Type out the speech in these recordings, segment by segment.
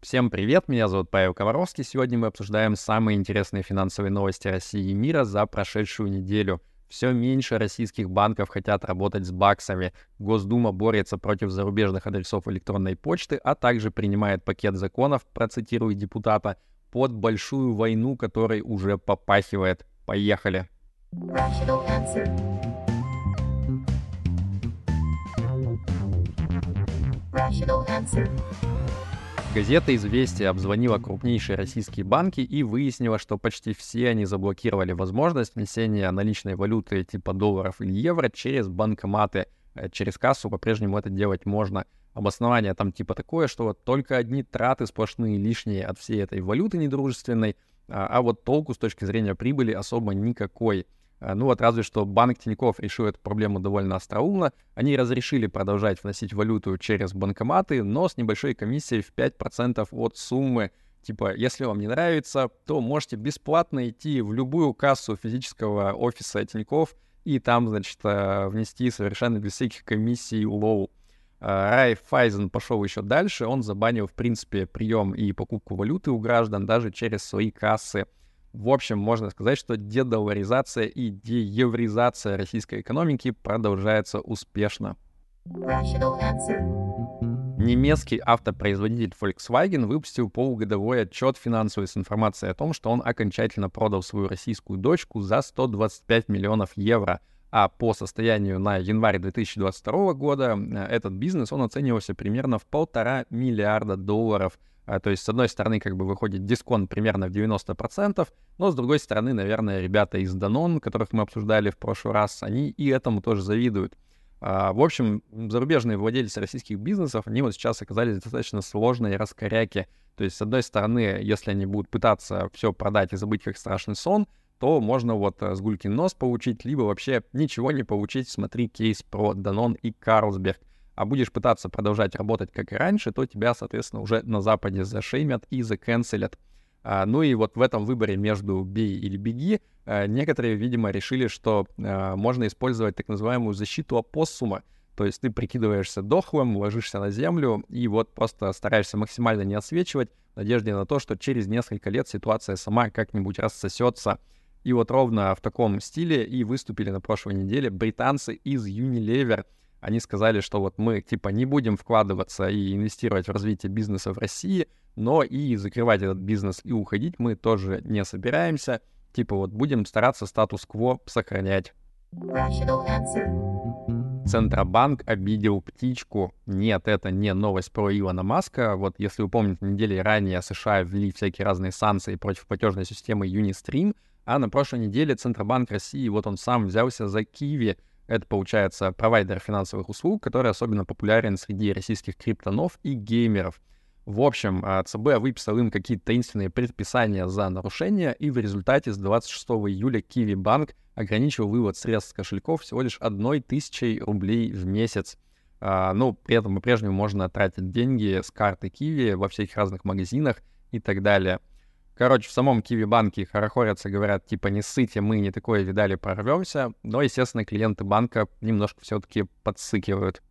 Всем привет, меня зовут Павел Комаровский. Сегодня мы обсуждаем самые интересные финансовые новости России и мира за прошедшую неделю. Все меньше российских банков хотят работать с баксами. Госдума борется против зарубежных адресов электронной почты, а также принимает пакет законов, процитирую депутата, под большую войну, которой уже попахивает. Поехали. Rational answer. Газета «Известия» обзвонила крупнейшие российские банки и выяснила, что почти все они заблокировали возможность внесения наличной валюты типа долларов или евро через банкоматы. Э, через кассу по-прежнему это делать можно. Обоснование там типа такое, что вот только одни траты сплошные лишние от всей этой валюты недружественной, а, а вот толку с точки зрения прибыли особо никакой. Э, ну вот разве что банк Тинькофф решил эту проблему довольно остроумно. Они разрешили продолжать вносить валюту через банкоматы, но с небольшой комиссией в 5% от суммы. Типа, если вам не нравится, то можете бесплатно идти в любую кассу физического офиса Тинькофф и там, значит, э, внести совершенно без всяких комиссий лол. Э, Райфайзен пошел еще дальше, он забанил, в принципе, прием и покупку валюты у граждан даже через свои кассы. В общем, можно сказать, что дедолларизация и деевризация российской экономики продолжается успешно. Немецкий автопроизводитель Volkswagen выпустил полугодовой отчет финансовой с информацией о том, что он окончательно продал свою российскую дочку за 125 миллионов евро, а по состоянию на январь 2022 года э, этот бизнес он оценивался примерно в полтора миллиарда долларов – то есть, с одной стороны, как бы выходит дисконт примерно в 90%, но с другой стороны, наверное, ребята из Danone, которых мы обсуждали в прошлый раз, они и этому тоже завидуют. А, в общем, зарубежные владельцы российских бизнесов, они вот сейчас оказались в достаточно сложной раскоряке. То есть, с одной стороны, если они будут пытаться все продать и забыть как страшный сон, то можно вот э, с гулькин нос получить, либо вообще ничего не получить. Смотри кейс про Danone и Карлсберг а будешь пытаться продолжать работать как и раньше, то тебя, соответственно, уже на Западе зашеймят и заканцелят. А, ну и вот в этом выборе между бей или беги а, некоторые, видимо, решили, что а, можно использовать так называемую защиту опоссума. То есть ты прикидываешься дохлым, ложишься на землю и вот просто стараешься максимально не отсвечивать в надежде на то, что через несколько лет ситуация сама как-нибудь рассосется. И вот ровно в таком стиле и выступили на прошлой неделе британцы из Unilever — они сказали, что вот мы типа не будем вкладываться и инвестировать в развитие бизнеса в России, но и закрывать этот бизнес и уходить мы тоже не собираемся. Типа вот будем стараться статус-кво сохранять. Центробанк обидел птичку. Нет, это не новость про Илона Маска. Вот если вы помните, недели ранее США ввели всякие разные санкции против платежной системы Unistream, а на прошлой неделе Центробанк России, вот он сам взялся за Киви, это, получается, провайдер финансовых услуг, который особенно популярен среди российских криптонов и геймеров. В общем, а, ЦБ выписал им какие-то таинственные предписания за нарушения, и в результате с 26 июля Киви Банк ограничил вывод средств с кошельков всего лишь одной тысячей рублей в месяц. А, ну, при этом по-прежнему можно тратить деньги с карты Киви во всяких разных магазинах и так далее. Короче, в самом Киви банке хорохорятся, говорят, типа, не ссыте, мы не такое видали, прорвемся. Но, естественно, клиенты банка немножко все-таки подсыкивают.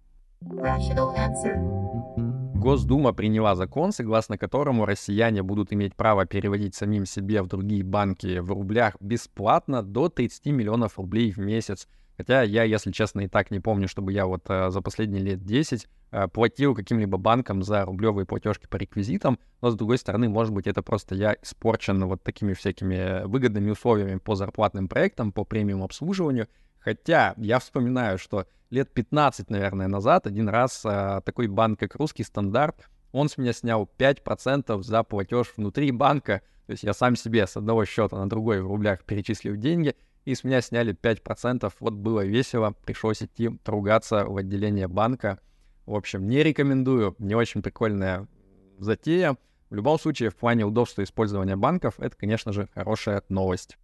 Госдума приняла закон, согласно которому россияне будут иметь право переводить самим себе в другие банки в рублях бесплатно до 30 миллионов рублей в месяц. Хотя я, если честно, и так не помню, чтобы я вот э, за последние лет 10 э, платил каким-либо банкам за рублевые платежки по реквизитам, но с другой стороны, может быть, это просто я испорчен вот такими всякими выгодными условиями по зарплатным проектам, по премиум обслуживанию. Хотя я вспоминаю, что лет 15, наверное, назад один раз э, такой банк, как Русский Стандарт, он с меня снял 5% за платеж внутри банка. То есть я сам себе с одного счета на другой в рублях перечислил деньги, и с меня сняли 5%. Вот было весело, пришлось идти ругаться в отделение банка. В общем, не рекомендую, не очень прикольная затея. В любом случае, в плане удобства использования банков, это, конечно же, хорошая новость.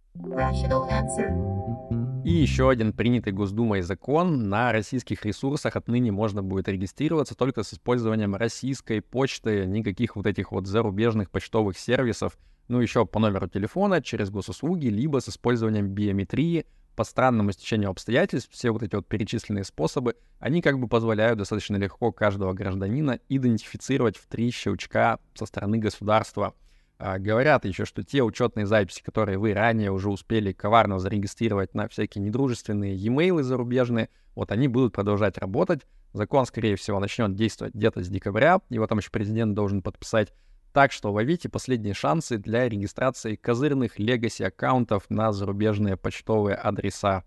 И еще один принятый Госдумой закон. На российских ресурсах отныне можно будет регистрироваться только с использованием российской почты, никаких вот этих вот зарубежных почтовых сервисов, ну еще по номеру телефона, через госуслуги, либо с использованием биометрии по странному стечению обстоятельств все вот эти вот перечисленные способы, они как бы позволяют достаточно легко каждого гражданина идентифицировать в три щелчка со стороны государства. А, говорят еще, что те учетные записи, которые вы ранее уже успели коварно зарегистрировать на всякие недружественные e-mail зарубежные, вот они будут продолжать работать. Закон, скорее всего, начнет действовать где-то с декабря, его там еще президент должен подписать. Так что ловите последние шансы для регистрации козырных легаси аккаунтов на зарубежные почтовые адреса.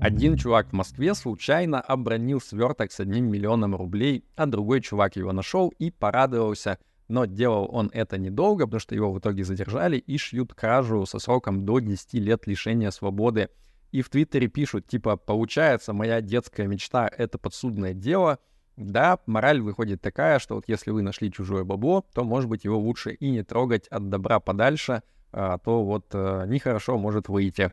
Один чувак в Москве случайно обронил сверток с одним миллионом рублей, а другой чувак его нашел и порадовался. Но делал он это недолго, потому что его в итоге задержали и шьют кражу со сроком до 10 лет лишения свободы. И в Твиттере пишут, типа, получается, моя детская мечта — это подсудное дело — да, мораль выходит такая, что вот если вы нашли чужое бабло, то, может быть, его лучше и не трогать от добра подальше, а то вот э, нехорошо может выйти.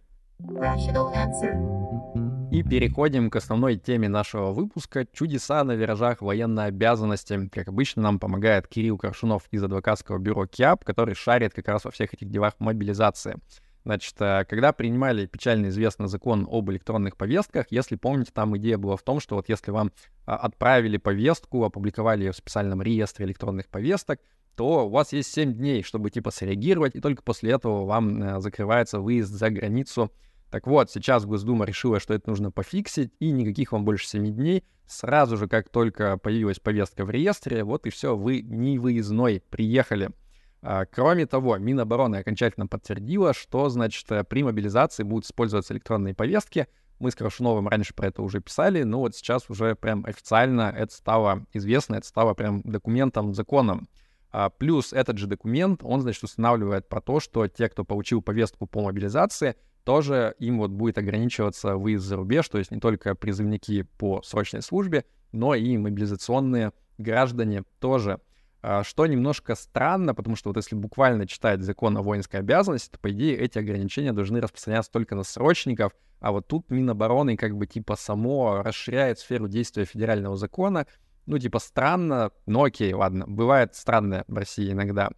И переходим к основной теме нашего выпуска — чудеса на виражах военной обязанности. Как обычно, нам помогает Кирилл Коршунов из адвокатского бюро КИАП, который шарит как раз во всех этих делах мобилизации. Значит, э, когда принимали печально известный закон об электронных повестках, если помните, там идея была в том, что вот если вам а, отправили повестку, опубликовали ее в специальном реестре электронных повесток, то у вас есть 7 дней, чтобы типа среагировать, и только после этого вам э, закрывается выезд за границу. Так вот, сейчас Госдума решила, что это нужно пофиксить, и никаких вам больше 7 дней. Сразу же, как только появилась повестка в реестре, вот и все, вы не выездной приехали. А, кроме того, Минобороны окончательно подтвердила, что, значит, э, при мобилизации будут использоваться электронные повестки. Мы с Крашуновым раньше про это уже писали, но вот сейчас уже прям официально это стало известно, это стало прям документом, законом. А, плюс этот же документ, он, значит, устанавливает про то, что те, кто получил повестку по мобилизации, тоже им вот будет ограничиваться выезд за рубеж, то есть не только призывники по срочной службе, но и мобилизационные граждане тоже. А, что немножко странно, потому что вот если буквально читать закон о воинской обязанности, то, по идее, эти ограничения должны распространяться только на срочников, а вот тут Минобороны как бы типа само расширяет сферу действия федерального закона. Ну, типа странно, но окей, ладно, бывает странное в России иногда.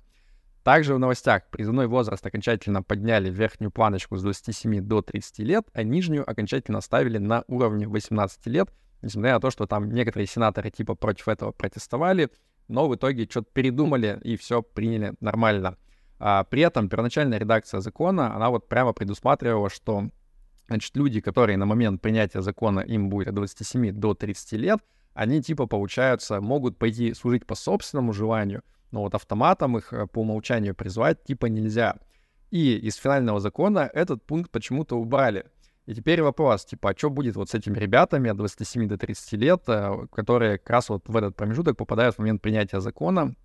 Также в новостях призывной возраст окончательно подняли верхнюю планочку с 27 до 30 лет, а нижнюю окончательно оставили на уровне 18 лет, несмотря на то, что там некоторые сенаторы типа против этого протестовали, но в итоге что-то передумали и все приняли нормально. А, при этом первоначальная редакция закона, она вот прямо предусматривала, что значит, люди, которые на момент принятия закона им будет от 27 до 30 лет, они типа, получаются, могут пойти служить по собственному желанию, но вот автоматом их э, по умолчанию призвать типа нельзя. И из финального закона этот пункт почему-то убрали. И теперь вопрос, типа, а что будет вот с этими ребятами от 27 до 30 лет, э, которые как раз вот в этот промежуток попадают в момент принятия закона?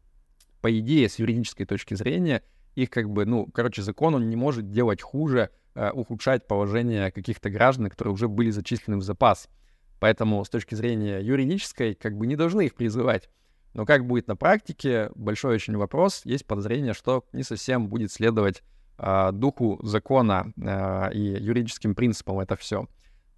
По идее, с юридической точки зрения, их как бы, ну, короче, закон, он не может делать хуже, э, ухудшать положение каких-то граждан, которые уже были зачислены в запас. Поэтому с точки зрения юридической, как бы не должны их призывать. Но как будет на практике, большой очень вопрос. Есть подозрение, что не совсем будет следовать духу закона а, и юридическим принципам это все.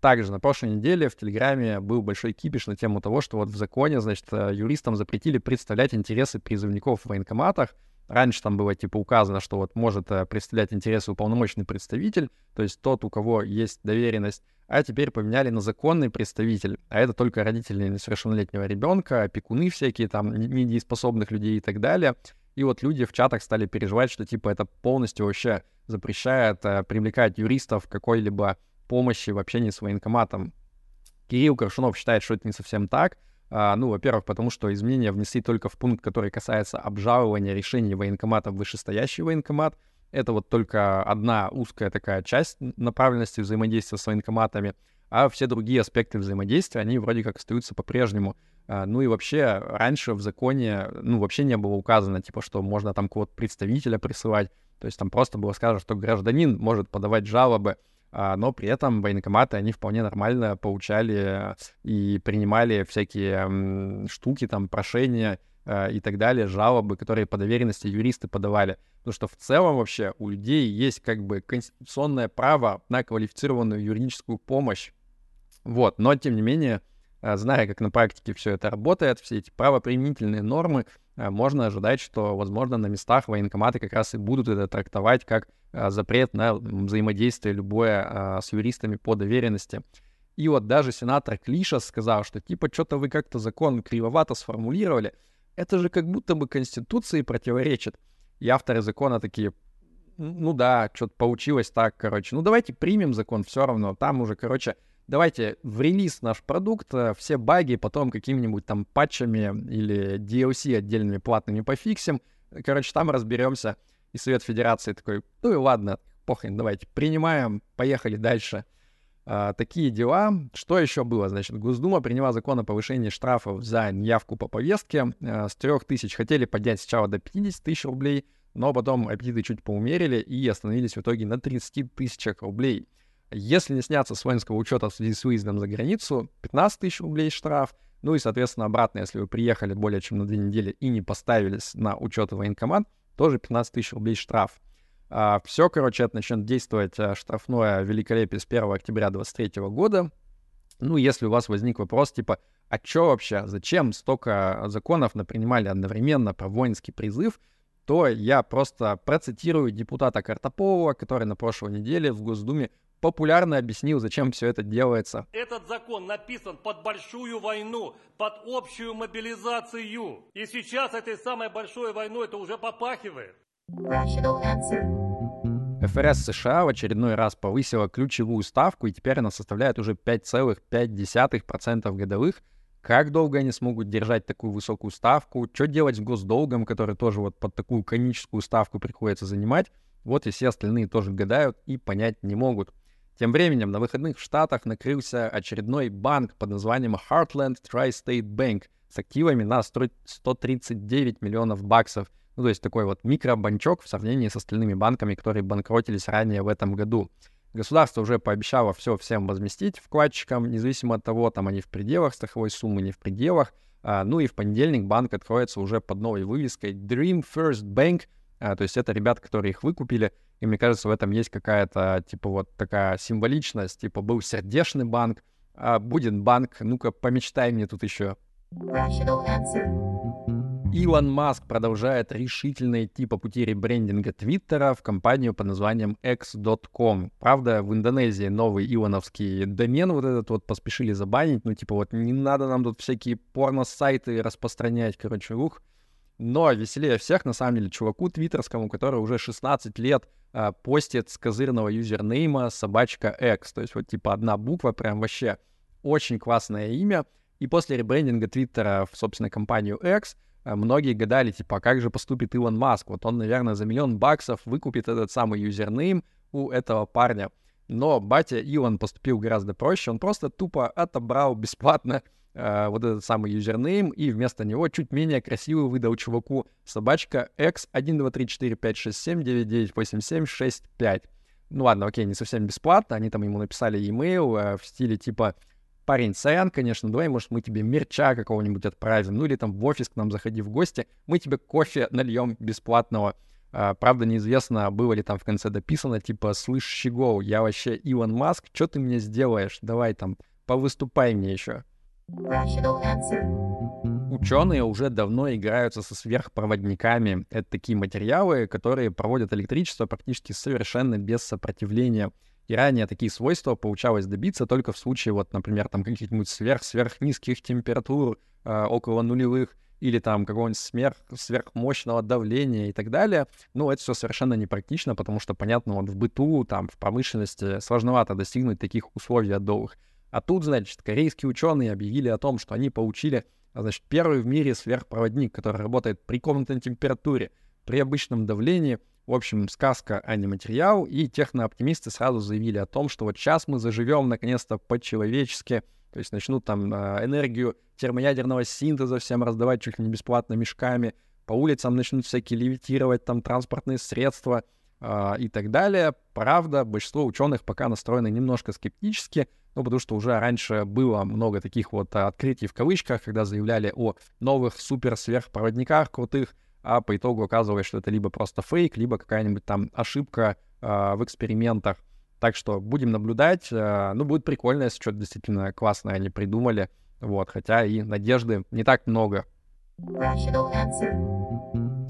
Также на прошлой неделе в Телеграме был большой кипиш на тему того, что вот в законе, значит, э, юристам запретили представлять интересы призывников в военкоматах. Раньше там было типа указано, что вот может э, представлять интересы уполномоченный представитель, то есть тот, у кого есть доверенность, а теперь поменяли на законный представитель, а это только родители несовершеннолетнего ребенка, опекуны всякие, там, недееспособных людей и так далее. И вот люди в чатах стали переживать, что типа это полностью вообще запрещает э, привлекать юристов какой-либо помощи в общении с военкоматом. Кирилл Коршунов считает, что это не совсем так. А, ну, во-первых, потому что изменения внесли только в пункт, который касается обжалования решений военкомата в вышестоящий военкомат. Это вот только одна узкая такая часть направленности взаимодействия с военкоматами, а все другие аспекты взаимодействия, они вроде как остаются по-прежнему. А, ну и вообще раньше в законе, ну, вообще не было указано, типа, что можно там кого-то представителя присылать. То есть там просто было сказано, что гражданин может подавать жалобы, а, но при этом военкоматы, они вполне нормально получали и принимали всякие штуки, там, прошения а, и так далее, жалобы, которые по доверенности юристы подавали. Потому что в целом вообще у людей есть как бы конституционное право на квалифицированную юридическую помощь. Вот, но тем не менее, а, зная, как на практике все это работает, все эти правоприменительные нормы, э, можно ожидать, что, возможно, на местах военкоматы как раз и будут это трактовать как э, запрет на взаимодействие любое с юристами по доверенности. И вот даже сенатор Клиша сказал, что типа что-то вы как-то закон кривовато сформулировали, это же как будто бы Конституции противоречит. И авторы закона такие, ну да, что-то получилось так, короче. Ну давайте примем закон все равно. Там уже, короче, давайте в релиз наш продукт, э, все баги потом какими-нибудь там патчами или DLC отдельными платными пофиксим. Короче, там разберемся. И Совет Федерации такой, ну и ладно, похрен, давайте принимаем, поехали дальше. А, такие дела. Что еще было? Значит, Госдума приняла закон о повышении штрафов за неявку по повестке. А, с 3 тысяч хотели поднять сначала до 50 тысяч рублей, но потом аппетиты чуть поумерили и остановились в итоге на 30 тысячах рублей. Если не сняться с воинского учета в связи с выездом за границу, 15 тысяч рублей штраф. Ну и, соответственно, обратно, если вы приехали более чем на две недели и не поставились на учет военкомат, тоже 15 тысяч рублей штраф. А, все, короче, это начнет действовать а, штрафное великолепие с 1 октября 2023 года. Ну, если у вас возник вопрос, типа, а что вообще, зачем столько законов напринимали одновременно про воинский призыв, то я просто процитирую депутата Картополова, который на прошлой неделе в Госдуме популярно объяснил, зачем все это делается. Этот закон написан под большую войну, под общую мобилизацию. И сейчас этой самой большой войной это уже попахивает. ФРС США в очередной раз повысила ключевую ставку, и теперь она составляет уже 5,5% годовых, как долго они смогут держать такую высокую ставку? Что делать с госдолгом, который тоже вот под такую коническую ставку приходится занимать? Вот и все остальные тоже гадают и понять не могут. Тем временем на выходных в Штатах накрылся очередной банк под названием Heartland Tri-State Bank с активами на 139 миллионов баксов. Ну, то есть такой вот микробанчок в сравнении с остальными банками, которые банкротились ранее в этом году. Государство уже пообещало все всем возместить вкладчикам, независимо от того, там они в пределах страховой суммы, не в пределах. А, ну и в понедельник банк откроется уже под новой вывеской Dream First Bank. А, то есть это ребята, которые их выкупили. И мне кажется, в этом есть какая-то, типа, вот такая символичность. Типа, был сердечный банк, а будет банк. Ну-ка, помечтай мне тут еще. Илон Маск продолжает решительно идти по пути ребрендинга Твиттера в компанию под названием x.com. Правда, в Индонезии новый илоновский домен вот этот вот поспешили забанить. Ну, типа вот не надо нам тут всякие порно-сайты распространять, короче, ух. Но веселее всех, на самом деле, чуваку твиттерскому, который уже 16 лет а, постит с козырного юзернейма собачка X. То есть вот типа одна буква, прям вообще очень классное имя. И после ребрендинга Твиттера в, собственно, компанию X Э, многие гадали, типа, а как же поступит Илон Маск? Вот он, наверное, за миллион баксов выкупит этот самый username у этого парня. Но батя Илон поступил гораздо проще. Он просто тупо отобрал бесплатно э, вот этот самый username и вместо него чуть менее красивый выдал чуваку собачка x 1, 2, 3, 4, 5, 6, 7, 9, 9, 8, 7, 6, 5. Ну ладно, окей, не совсем бесплатно. Они там ему написали e-mail э, в стиле типа парень, сорян, конечно, давай, может, мы тебе мерча какого-нибудь отправим, ну или там в офис к нам заходи в гости, мы тебе кофе нальем бесплатного. А, правда, неизвестно, было ли там в конце дописано, типа, слышь, Щегол, я вообще Илон Маск, что ты мне сделаешь? Давай там, повыступай мне еще. Ученые уже давно играются со сверхпроводниками. Это такие материалы, которые проводят электричество практически совершенно без сопротивления. И ранее такие свойства получалось добиться только в случае, вот, например, там каких-нибудь сверх-сверхнизких температур, э, около нулевых, или там какого-нибудь сверх, сверхмощного давления и так далее. Ну, это все совершенно непрактично, потому что, понятно, вот в быту, там, в промышленности сложновато достигнуть таких условий отдолых. А тут, значит, корейские ученые объявили о том, что они получили, значит, первый в мире сверхпроводник, который работает при комнатной температуре, при обычном давлении — в общем, сказка, а не материал, и технооптимисты сразу заявили о том, что вот сейчас мы заживем наконец-то по-человечески, то есть начнут там а, энергию термоядерного синтеза всем раздавать чуть ли не бесплатно мешками, по улицам начнут всякие левитировать там транспортные средства э, и так далее. Правда, большинство ученых пока настроены немножко скептически, ну, потому что уже раньше было много таких вот открытий в кавычках, когда заявляли о новых супер-сверхпроводниках крутых, а по итогу оказывается, что это либо просто фейк, либо какая-нибудь там ошибка э, в экспериментах. Так что будем наблюдать. Э, ну, будет прикольно, если что-то действительно классное они придумали. Вот, хотя и надежды не так много.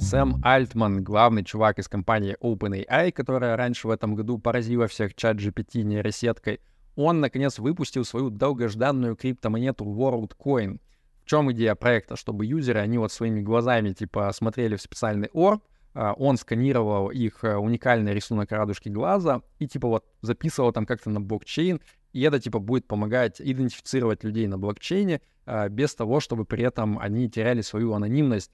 Сэм Альтман, главный чувак из компании OpenAI, которая раньше в этом году поразила всех чат GPT нейросеткой, он, наконец, выпустил свою долгожданную криптомонету WorldCoin. В чем идея проекта? Чтобы юзеры, они вот своими глазами, типа, смотрели в специальный орб, а, он сканировал их э, уникальный рисунок радужки глаза и, типа, вот записывал там как-то на блокчейн, и это, типа, будет помогать идентифицировать людей на блокчейне а, без того, чтобы при этом они теряли свою анонимность.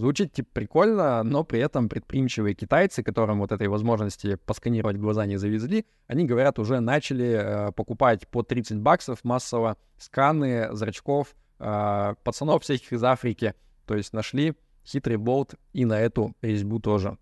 Звучит типа прикольно, но при этом предприимчивые китайцы, которым вот этой возможности посканировать глаза не завезли, они, говорят, уже начали э, покупать по 30 баксов массово сканы зрачков э, пацанов всяких из Африки. То есть нашли хитрый болт и на эту резьбу тоже.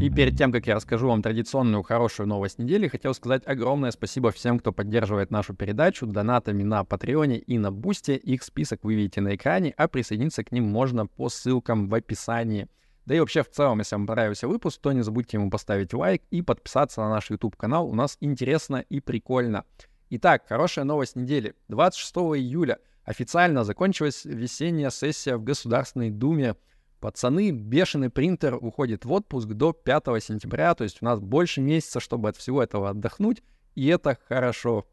И перед тем, как я расскажу вам традиционную хорошую новость недели, хотел сказать огромное спасибо всем, кто поддерживает нашу передачу донатами на Патреоне и на Бусте. Их список вы видите на экране, а присоединиться к ним можно по ссылкам в описании. Да и вообще в целом, если вам понравился выпуск, то не забудьте ему поставить лайк и подписаться на наш YouTube-канал. У нас интересно и прикольно. Итак, хорошая новость недели. 26 июля официально закончилась весенняя сессия в Государственной Думе. Пацаны, бешеный принтер уходит в отпуск до 5 сентября, то есть у нас больше месяца, чтобы от всего этого отдохнуть, и это хорошо.